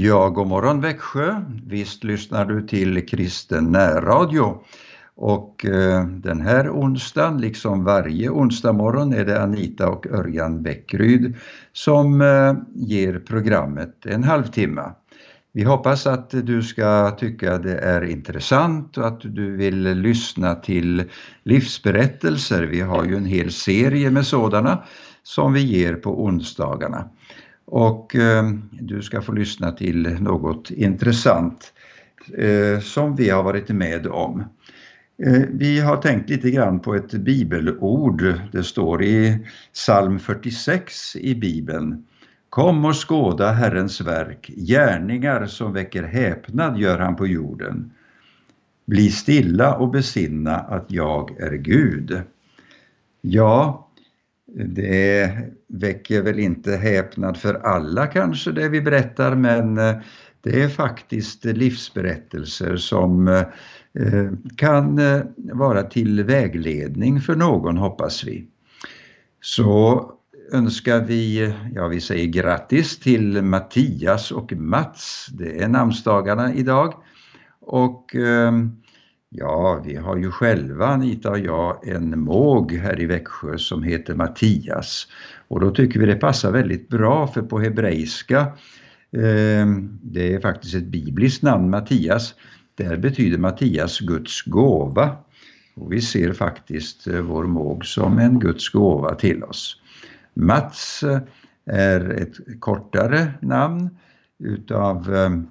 Ja, god morgon Växjö. Visst lyssnar du till Kristen närradio. Och eh, den här onsdagen, liksom varje onsdag morgon, är det Anita och Örjan Bäckryd som eh, ger programmet en halvtimme. Vi hoppas att du ska tycka det är intressant och att du vill lyssna till livsberättelser. Vi har ju en hel serie med sådana som vi ger på onsdagarna. Och eh, du ska få lyssna till något intressant eh, som vi har varit med om. Eh, vi har tänkt lite grann på ett bibelord. Det står i psalm 46 i bibeln. Kom och skåda Herrens verk, gärningar som väcker häpnad gör han på jorden. Bli stilla och besinna att jag är Gud. Ja, det väcker väl inte häpnad för alla kanske det vi berättar men eh, det är faktiskt livsberättelser som eh, kan eh, vara till vägledning för någon hoppas vi. Så önskar vi, ja vi säger grattis till Mattias och Mats, det är namnsdagarna idag. Och Ja, vi har ju själva, Anita och jag, en måg här i Växjö som heter Mattias. Och då tycker vi det passar väldigt bra för på hebreiska, eh, det är faktiskt ett bibliskt namn, Mattias, där betyder Mattias Guds gåva. Och vi ser faktiskt eh, vår måg som en Guds gåva till oss. Mats eh, är ett kortare namn utav ehm,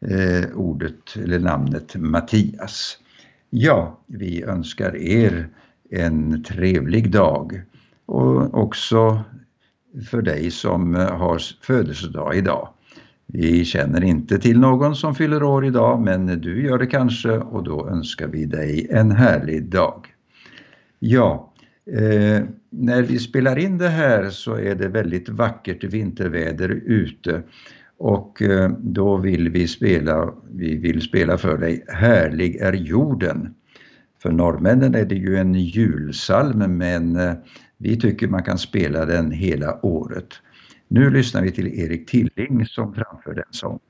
eh, ordet eller namnet Mattias. Ja, vi önskar er en trevlig dag och också för dig som har födelsedag idag. Vi känner inte till någon som fyller år idag men du gör det kanske och då önskar vi dig en härlig dag. Ja, eh, när vi spelar in det här så är det väldigt vackert vinterväder ute och eh, då vill vi spela, vi vill spela för dig Härlig är jorden. För norrmännen är det ju en julsalm men eh, vi tycker man kan spela den hela året. Nu lyssnar vi till Erik Tilling som framför den sången.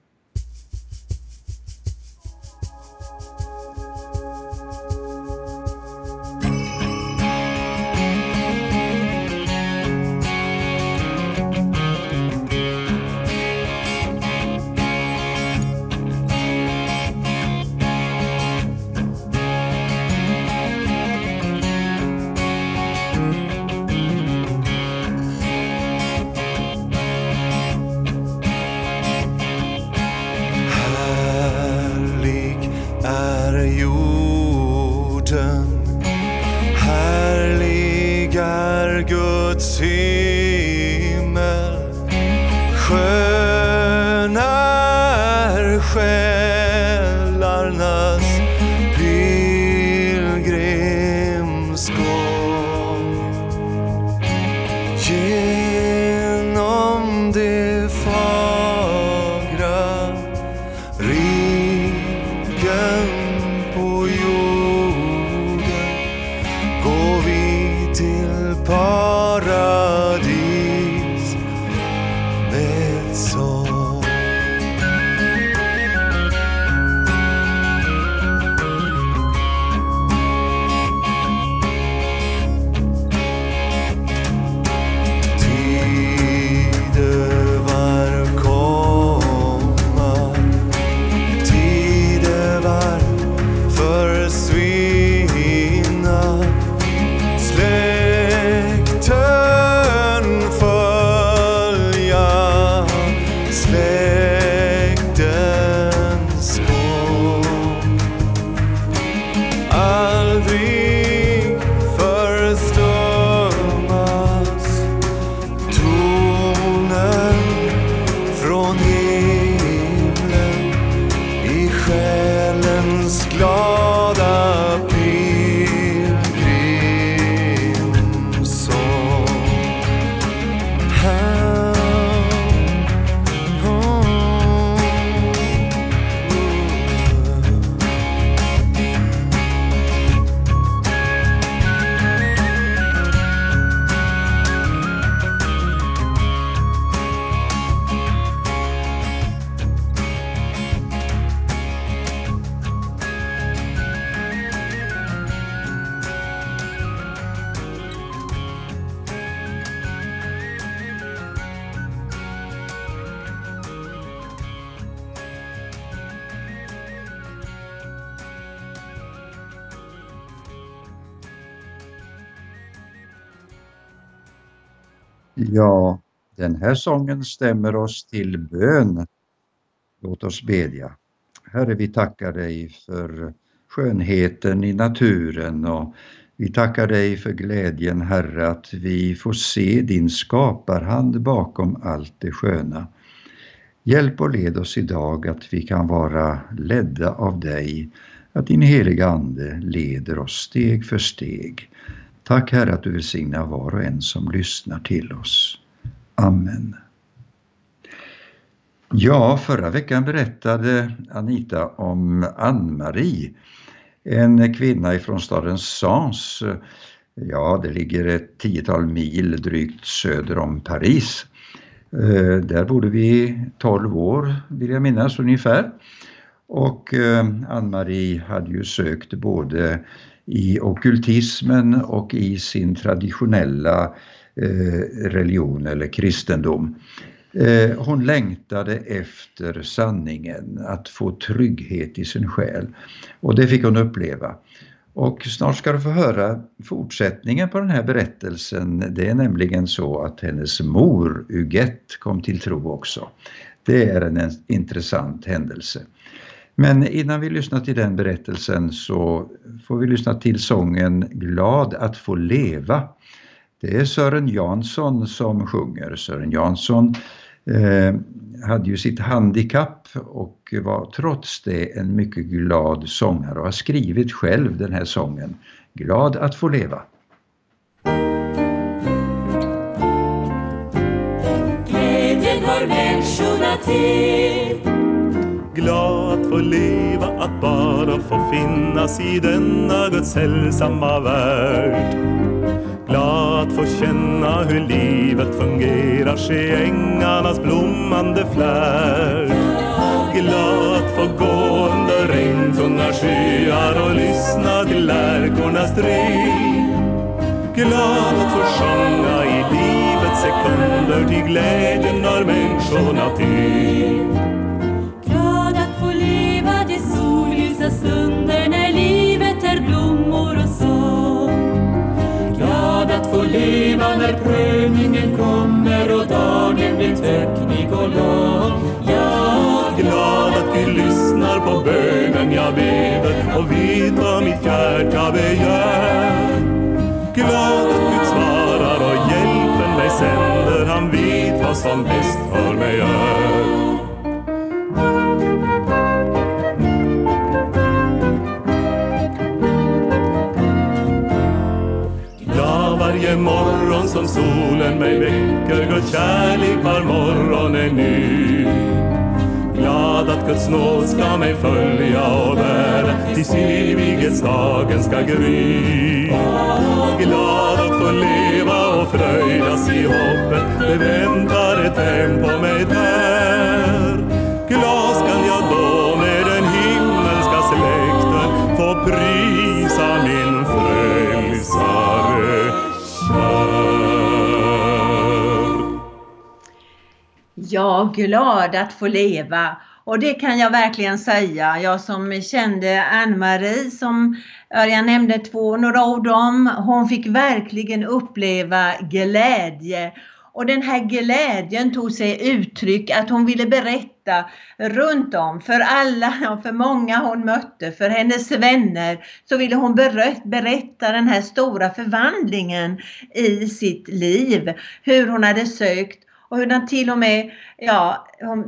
Ja, den här sången stämmer oss till bön. Låt oss bedja. Herre, vi tackar dig för skönheten i naturen och vi tackar dig för glädjen, Herre, att vi får se din skaparhand bakom allt det sköna. Hjälp och led oss idag att vi kan vara ledda av dig, att din heliga Ande leder oss steg för steg. Tack Herre att du välsignar var och en som lyssnar till oss. Amen. Ja, förra veckan berättade Anita om Ann-Marie, en kvinna ifrån staden Sens. Ja, det ligger ett tiotal mil drygt söder om Paris. Eh, där bodde vi 12 år, vill jag minnas ungefär. Och eh, Ann-Marie hade ju sökt både i okultismen och i sin traditionella eh, religion eller kristendom. Eh, hon längtade efter sanningen, att få trygghet i sin själ. Och det fick hon uppleva. Och snart ska du få höra fortsättningen på den här berättelsen. Det är nämligen så att hennes mor Huguette kom till tro också. Det är en intressant händelse. Men innan vi lyssnar till den berättelsen så får vi lyssna till sången Glad att få leva. Det är Sören Jansson som sjunger. Sören Jansson eh, hade ju sitt handikapp och var trots det en mycket glad sångare och har skrivit själv den här sången Glad att få leva. Glädjen hör människorna till Glad att få leva, att bara få finnas i denna Guds sällsamma värld Glad att få känna hur livet fungerar, se ängarnas blommande flärd. Glad att få gå under regntunga skyar och lyssna till lärkornas drill. Glad att få sjunga i livets sekunder till glädjen när människorna till. Stunder när livet är blommor och sång. Glad att få leva när prövningen kommer och dagen blir töcknig och lång. Ja, glad att Gud lyssnar på bönen jag beder och vet vad mitt hjärta begär. Glad att Gud svarar och hjälpen mig sänder, han vet vad som bäst för mig är. En morgon som solen mig väcker. Guds kärlek var morgon är ny. Glad att Guds nåd ska mig följa och bära. Tills evighetsdagen ska gry. Glad att få leva och fröjdas i hoppet. Det väntar ett hem på mig där. Ja, glad att få leva. Och det kan jag verkligen säga. Jag som kände Ann-Marie som jag nämnde två, några ord om. Hon fick verkligen uppleva glädje. Och den här glädjen tog sig uttryck att hon ville berätta runt om för alla, för många hon mötte, för hennes vänner. Så ville hon berätta den här stora förvandlingen i sitt liv. Hur hon hade sökt och hur den till och med, ja,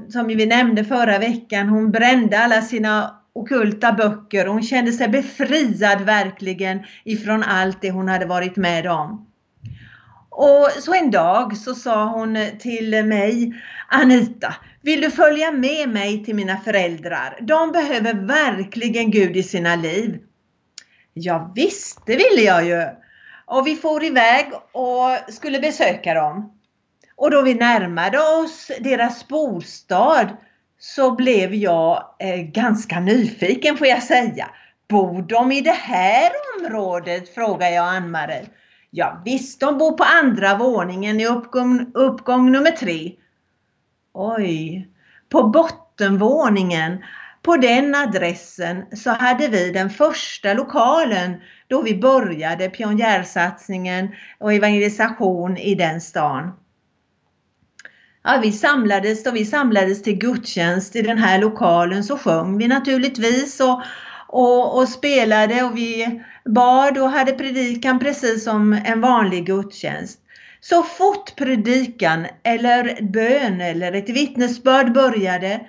som vi nämnde förra veckan, hon brände alla sina okulta böcker. Hon kände sig befriad verkligen ifrån allt det hon hade varit med om. Och så en dag så sa hon till mig, Anita, vill du följa med mig till mina föräldrar? De behöver verkligen Gud i sina liv. Ja visst, det ville jag ju. Och vi for iväg och skulle besöka dem. Och då vi närmade oss deras bostad så blev jag eh, ganska nyfiken får jag säga. Bor de i det här området? frågar jag Ann-Marie. Ja visst, de bor på andra våningen i uppgång, uppgång nummer tre. Oj, på bottenvåningen på den adressen så hade vi den första lokalen då vi började pionjärsatsningen och evangelisation i den stan. Ja, vi samlades och vi samlades till gudstjänst i den här lokalen så sjöng vi naturligtvis och, och, och spelade och vi bad och hade predikan precis som en vanlig gudstjänst. Så fort predikan eller bön eller ett vittnesbörd började,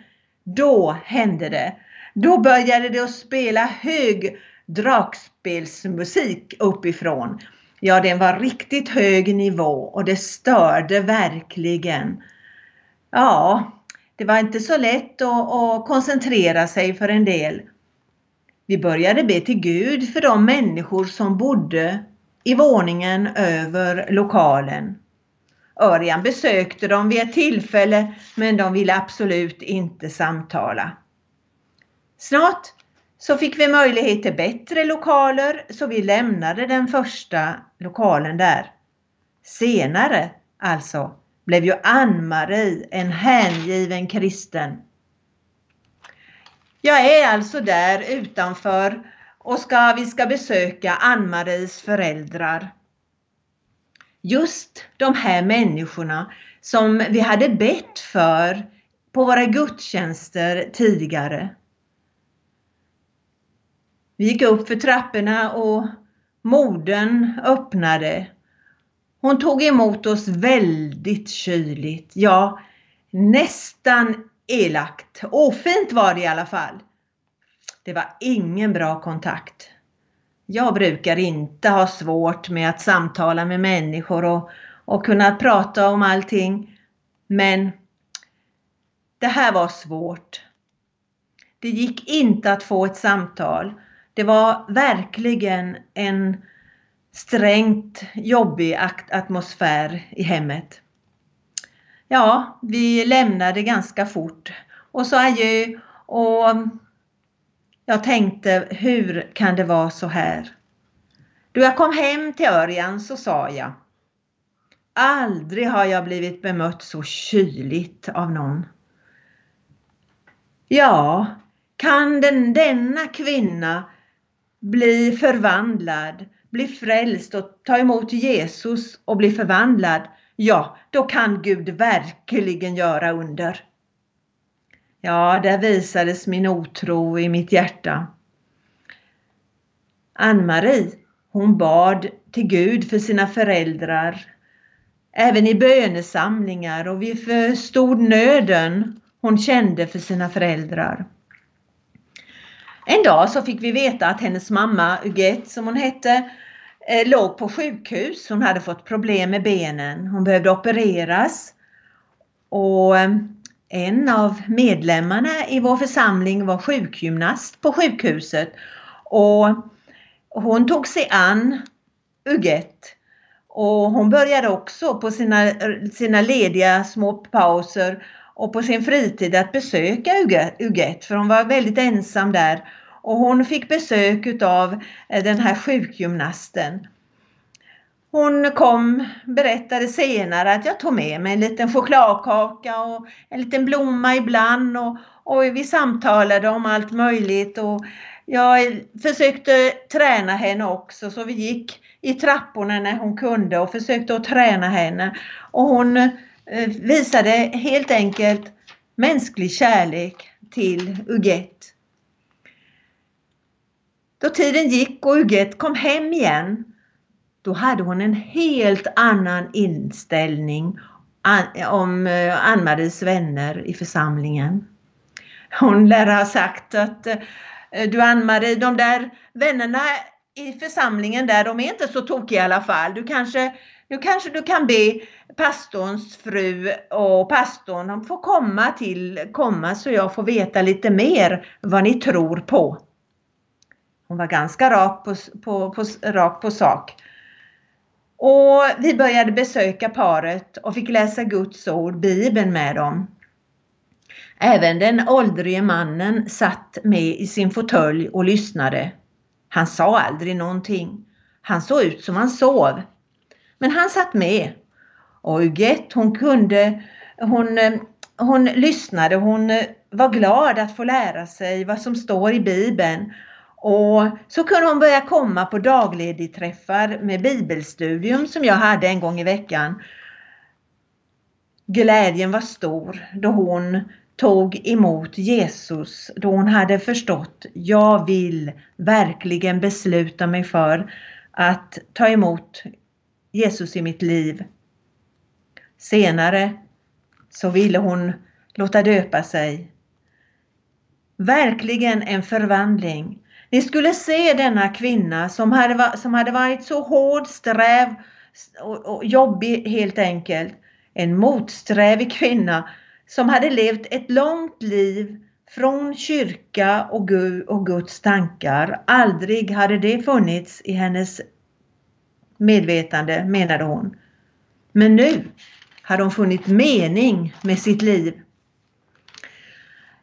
då hände det. Då började det att spela hög dragspelsmusik uppifrån. Ja, den var riktigt hög nivå och det störde verkligen. Ja, det var inte så lätt att, att koncentrera sig för en del. Vi började be till Gud för de människor som bodde i våningen över lokalen. Örjan besökte dem vid ett tillfälle men de ville absolut inte samtala. Snart så fick vi möjlighet till bättre lokaler så vi lämnade den första lokalen där. Senare alltså blev ju Ann-Marie en hängiven kristen. Jag är alltså där utanför och ska, vi ska besöka Ann-Maries föräldrar. Just de här människorna som vi hade bett för på våra gudstjänster tidigare. Vi gick upp för trapporna och modern öppnade. Hon tog emot oss väldigt kyligt, ja nästan elakt. Ofint var det i alla fall. Det var ingen bra kontakt. Jag brukar inte ha svårt med att samtala med människor och, och kunna prata om allting. Men det här var svårt. Det gick inte att få ett samtal. Det var verkligen en strängt jobbig atmosfär i hemmet. Ja, vi lämnade ganska fort och sa adjö och jag tänkte, hur kan det vara så här? Då jag kom hem till Örjan så sa jag, aldrig har jag blivit bemött så kyligt av någon. Ja, kan den, denna kvinna bli förvandlad, bli frälst och ta emot Jesus och bli förvandlad, ja, då kan Gud verkligen göra under. Ja, där visades min otro i mitt hjärta. Ann-Marie, hon bad till Gud för sina föräldrar, även i bönesamlingar och vi förstod nöden hon kände för sina föräldrar. En dag så fick vi veta att hennes mamma Uget, som hon hette, eh, låg på sjukhus. Hon hade fått problem med benen. Hon behövde opereras. Och eh, en av medlemmarna i vår församling var sjukgymnast på sjukhuset. Och hon tog sig an Uget. Och hon började också på sina, sina lediga små pauser och på sin fritid att besöka Huguette, för hon var väldigt ensam där. Och hon fick besök av eh, den här sjukgymnasten. Hon kom, berättade senare att jag tog med mig en liten chokladkaka och en liten blomma ibland och, och vi samtalade om allt möjligt och jag försökte träna henne också så vi gick i trapporna när hon kunde och försökte att träna henne. Och hon Eh, visade helt enkelt mänsklig kärlek till Huguette. Då tiden gick och Huguette kom hem igen då hade hon en helt annan inställning om eh, Ann-Maries vänner i församlingen. Hon lär ha sagt att eh, du Ann-Marie, de där vännerna i församlingen där, de är inte så tokiga i alla fall. Du kanske, då kanske du kan be pastorns fru och pastorn de får komma till, komma så jag får veta lite mer vad ni tror på. Hon var ganska rak på, på, på, rak på sak. Och vi började besöka paret och fick läsa Guds ord, Bibeln med dem. Även den åldrige mannen satt med i sin fåtölj och lyssnade. Han sa aldrig någonting. Han såg ut som han sov. Men han satt med. Och Ugette hon kunde, hon, eh, hon lyssnade, hon eh, var glad att få lära sig vad som står i Bibeln och så kunde hon börja komma på dagledigträffar med bibelstudium som jag hade en gång i veckan. glädjen var stor då hon tog emot Jesus, då hon hade förstått, jag vill verkligen besluta mig för att ta emot Jesus i mitt liv. Senare så ville hon låta döpa sig. Verkligen en förvandling. Ni skulle se denna kvinna som hade, som hade varit så hård, sträv och, och jobbig helt enkelt. En motsträvig kvinna som hade levt ett långt liv från kyrka och, Gud, och Guds tankar. Aldrig hade det funnits i hennes medvetande, menade hon. Men nu hade hon funnit mening med sitt liv.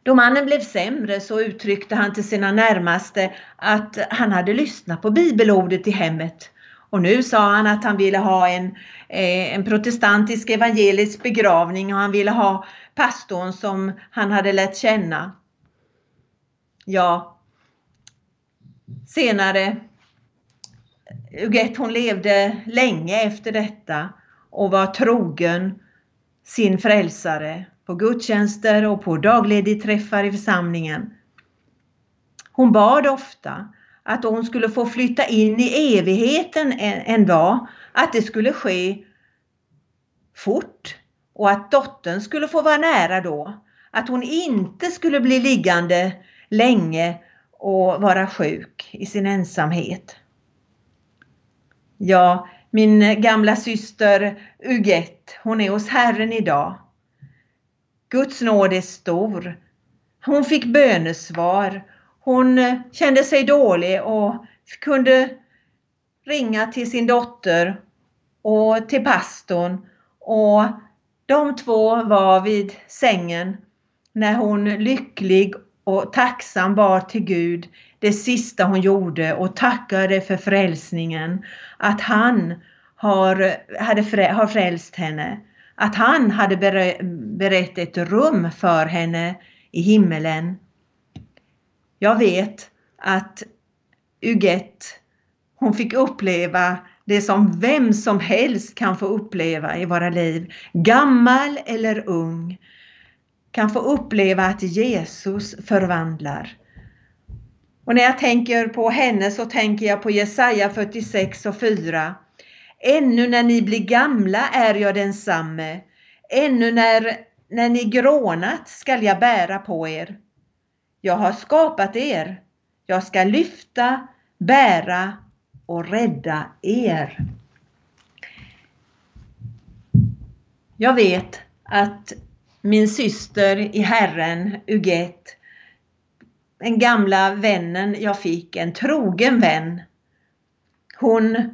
Då mannen blev sämre så uttryckte han till sina närmaste att han hade lyssnat på bibelordet i hemmet. Och nu sa han att han ville ha en, eh, en protestantisk evangelisk begravning och han ville ha pastorn som han hade lärt känna. Ja, senare, Huguette hon levde länge efter detta och var trogen sin frälsare på gudstjänster och på dagledigträffar i församlingen. Hon bad ofta att hon skulle få flytta in i evigheten en, en dag, att det skulle ske fort och att dottern skulle få vara nära då. Att hon inte skulle bli liggande länge och vara sjuk i sin ensamhet. Ja, min gamla syster Uget, hon är hos Herren idag. Guds nåd är stor. Hon fick bönesvar. Hon eh, kände sig dålig och kunde ringa till sin dotter och till pastorn och de två var vid sängen när hon lycklig och tacksam bar till Gud det sista hon gjorde och tackade för frälsningen. Att han har, hade, har frälst henne. Att han hade berett ett rum för henne i himmelen. Jag vet att Uget, hon fick uppleva det som vem som helst kan få uppleva i våra liv, gammal eller ung, kan få uppleva att Jesus förvandlar. Och när jag tänker på henne så tänker jag på Jesaja 46 och 4. Ännu när ni blir gamla är jag densamme. Ännu när, när ni grånat skall jag bära på er. Jag har skapat er. Jag ska lyfta, bära och rädda er. Jag vet att min syster i Herren, Uget, den gamla vännen jag fick, en trogen vän. Hon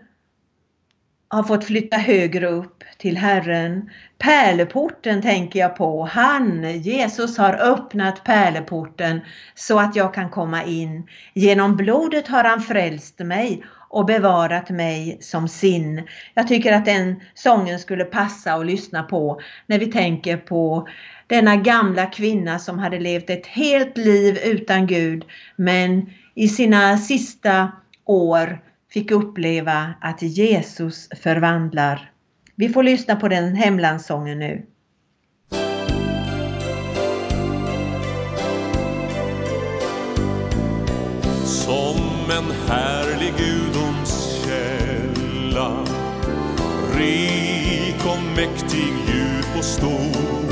har fått flytta högre upp till Herren. Pärleporten tänker jag på. Han, Jesus har öppnat pärleporten så att jag kan komma in. Genom blodet har han frälst mig och bevarat mig som sin. Jag tycker att den sången skulle passa att lyssna på när vi tänker på denna gamla kvinna som hade levt ett helt liv utan Gud men i sina sista år fick uppleva att Jesus förvandlar. Vi får lyssna på den hemlandssången nu. Mäktig, djup och stor.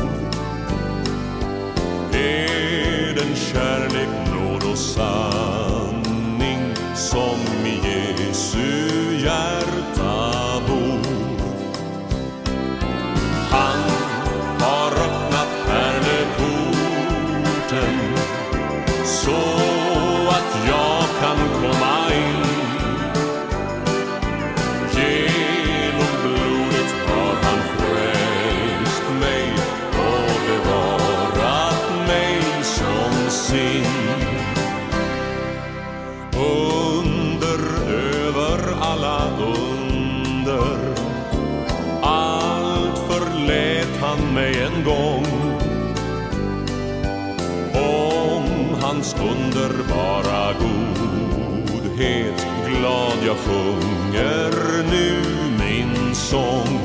Underbara godhet. Glad jag sjunger nu min sång.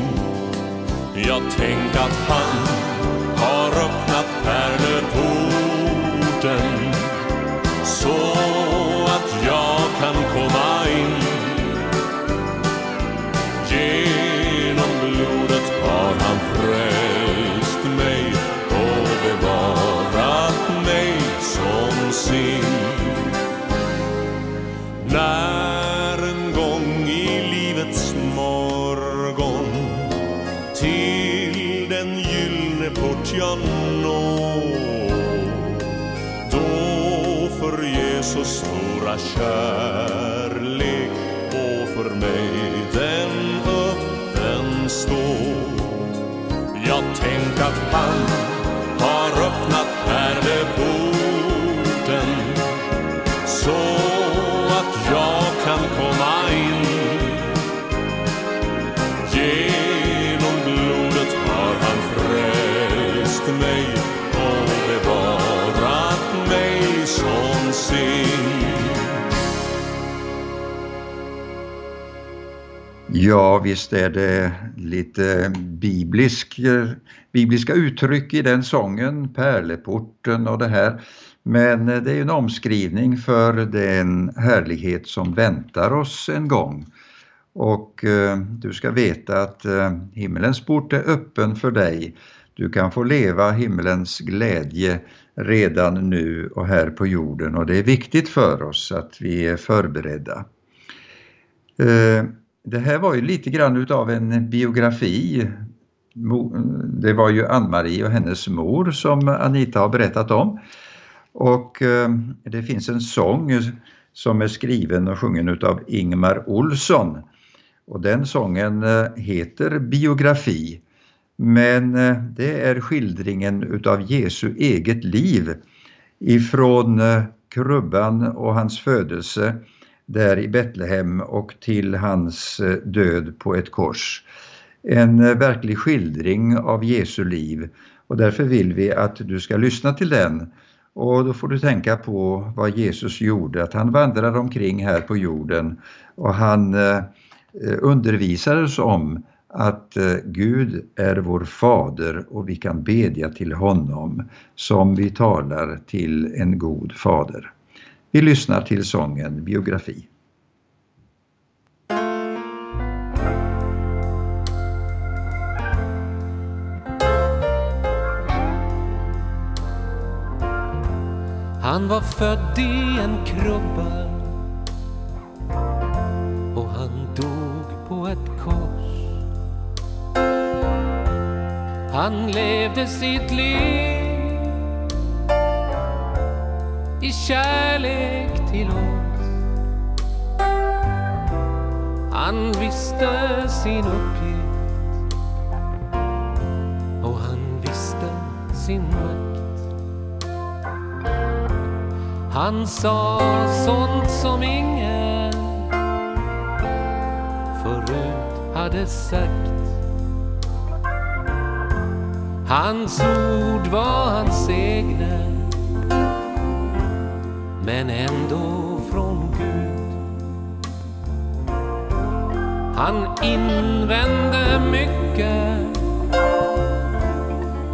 Jag tänk att han har öppnat pärleporten kärlek och för mig. Den öppen står. Jag tänk att han Ja, visst är det lite biblisk, bibliska uttryck i den sången, pärleporten och det här. Men det är ju en omskrivning för den härlighet som väntar oss en gång. Och eh, du ska veta att eh, himmelens port är öppen för dig. Du kan få leva himmelens glädje redan nu och här på jorden och det är viktigt för oss att vi är förberedda. Eh, det här var ju lite grann utav en biografi. Det var ju Ann-Marie och hennes mor som Anita har berättat om. Och eh, det finns en sång som är skriven och sjungen utav Ingmar Olsson. Och den sången eh, heter Biografi. Men eh, det är skildringen utav Jesu eget liv ifrån krubban och hans födelse där i Betlehem och till hans eh, död på ett kors. En eh, verklig skildring av Jesu liv och därför vill vi att du ska lyssna till den och då får du tänka på vad Jesus gjorde, att han vandrade omkring här på jorden och han undervisades undervisade oss om att Gud är vår fader och vi kan bedja till honom som vi talar till en god fader. Vi lyssnar till sången Biografi. Han var född i en krubba och han dog på ett kors. Han levde sitt liv i kärlek till oss. Han visste sin uppgift och han visste sin makt. Han sa sånt som ingen förut hade sagt. Hans ord var hans egna men ändå från Gud. Han invände mycket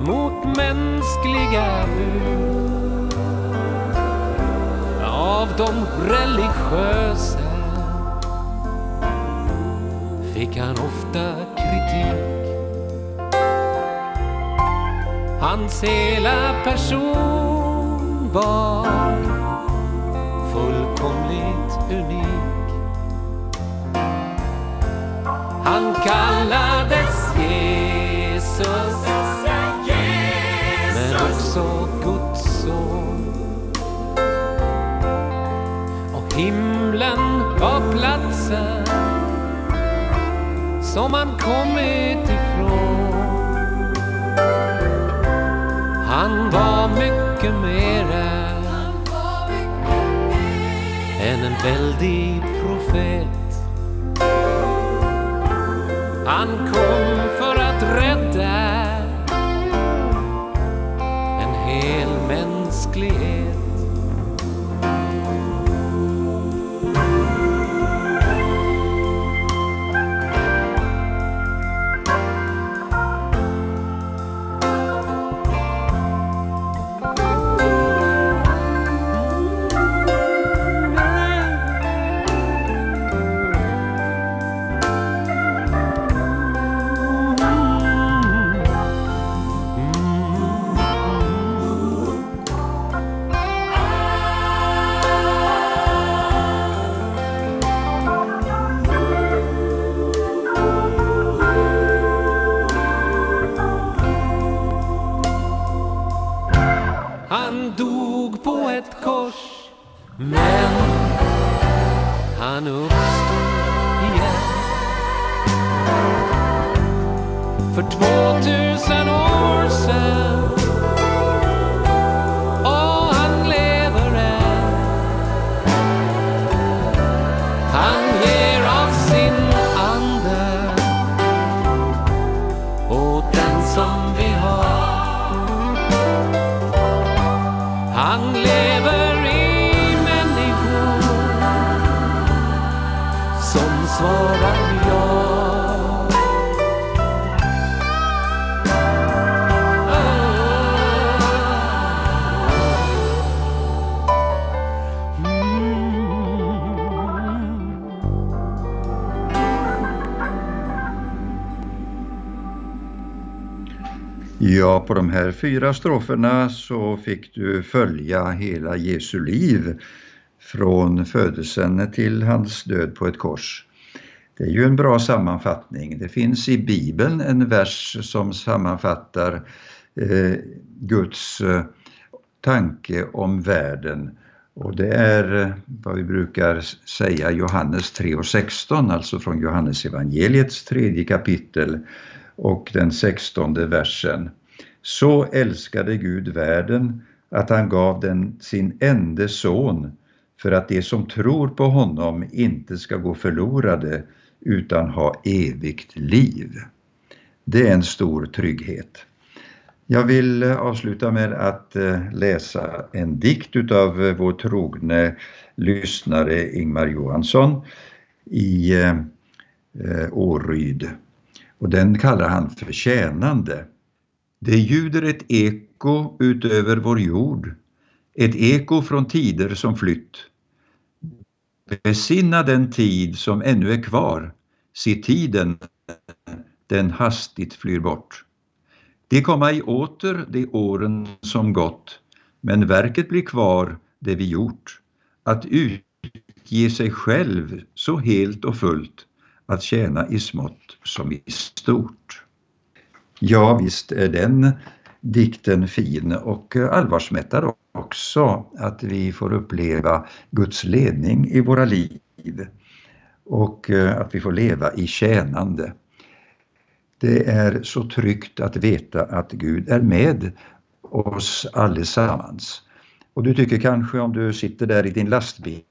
mot mänskliga bud av de religiösa fick han ofta kritik. Hans hela person var fullkomligt unik. Han kallades Jesus, men också Guds son. Och himlen var platsen som han kommit ifrån. Han var mycket mer än en väldig profet. Han kom för att rädda en hel mänsklighet. Han dog på ett kors men han uppstod igen. För 2000 år Ja, på de här fyra stroferna så fick du följa hela Jesu liv från födelsen till hans död på ett kors. Det är ju en bra sammanfattning. Det finns i Bibeln en vers som sammanfattar eh, Guds eh, tanke om världen. Och det är eh, vad vi brukar säga Johannes 3 och 16, alltså från Johannes evangeliets tredje kapitel och den sextonde versen. Så älskade Gud världen att han gav den sin enda son för att de som tror på honom inte ska gå förlorade utan ha evigt liv. Det är en stor trygghet. Jag vill avsluta med att eh, läsa en dikt utav eh, vår trogne lyssnare Ingmar Johansson i eh, eh Åryd. Och den kallar han för tjänande. Det ljuder ett eko utöver vår jord, ett eko från tider som flytt. Besinna den tid som ännu är kvar, se tiden, den hastigt flyr bort. Det komma i åter de åren som gått, men verket blir kvar det vi gjort, att utge sig själv så helt och fullt att tjäna i smått som i stort. Ja, visst är den dikten fin och allvarsmättad också, att vi får uppleva Guds ledning i våra liv och eh, att vi får leva i tjänande. Det är så tryggt att veta att Gud är med oss allesammans. Och du tycker kanske om du sitter där i din lastbil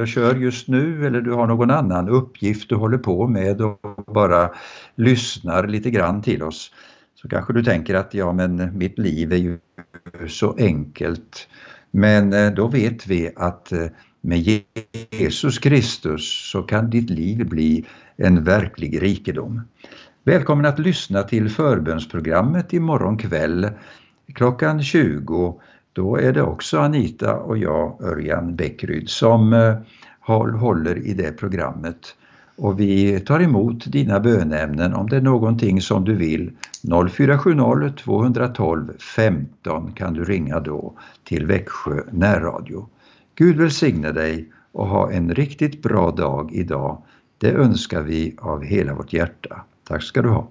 och kör just nu eller du har någon annan uppgift du håller på med och bara lyssnar lite grann till oss så kanske du tänker att ja men mitt liv är ju så enkelt. Men eh, då vet vi att eh, med Jesus Kristus så kan ditt liv bli en verklig rikedom. Välkommen att lyssna till förbönsprogrammet imorgon kväll klockan 20 då är det också Anita och jag, Örjan Bäckryd, som eh, håller i det programmet. Och vi tar emot dina bönämnen om det är någonting som du vill. 0470 212 15 kan du ringa då till Växjö närradio. Gud välsigne dig och ha en riktigt bra dag idag. Det önskar vi av hela vårt hjärta. Tack ska du ha.